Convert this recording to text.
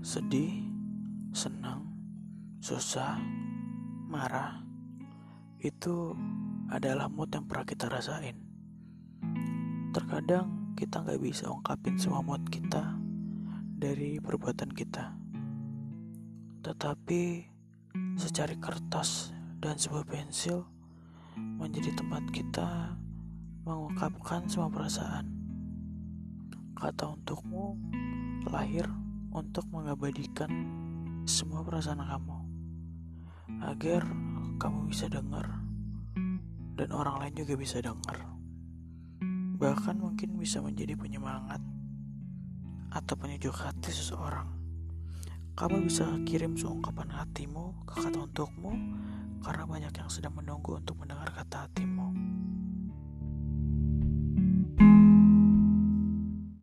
sedih, senang, susah, marah, itu adalah mood yang pernah kita rasain. Terkadang kita nggak bisa ungkapin semua mood kita dari perbuatan kita. Tetapi secari kertas dan sebuah pensil menjadi tempat kita mengungkapkan semua perasaan. Kata untukmu lahir untuk mengabadikan semua perasaan kamu. Agar kamu bisa dengar dan orang lain juga bisa dengar bahkan mungkin bisa menjadi penyemangat atau penyejuk hati seseorang. Kamu bisa kirim seungkapan hatimu ke kata untukmu karena banyak yang sedang menunggu untuk mendengar kata hatimu.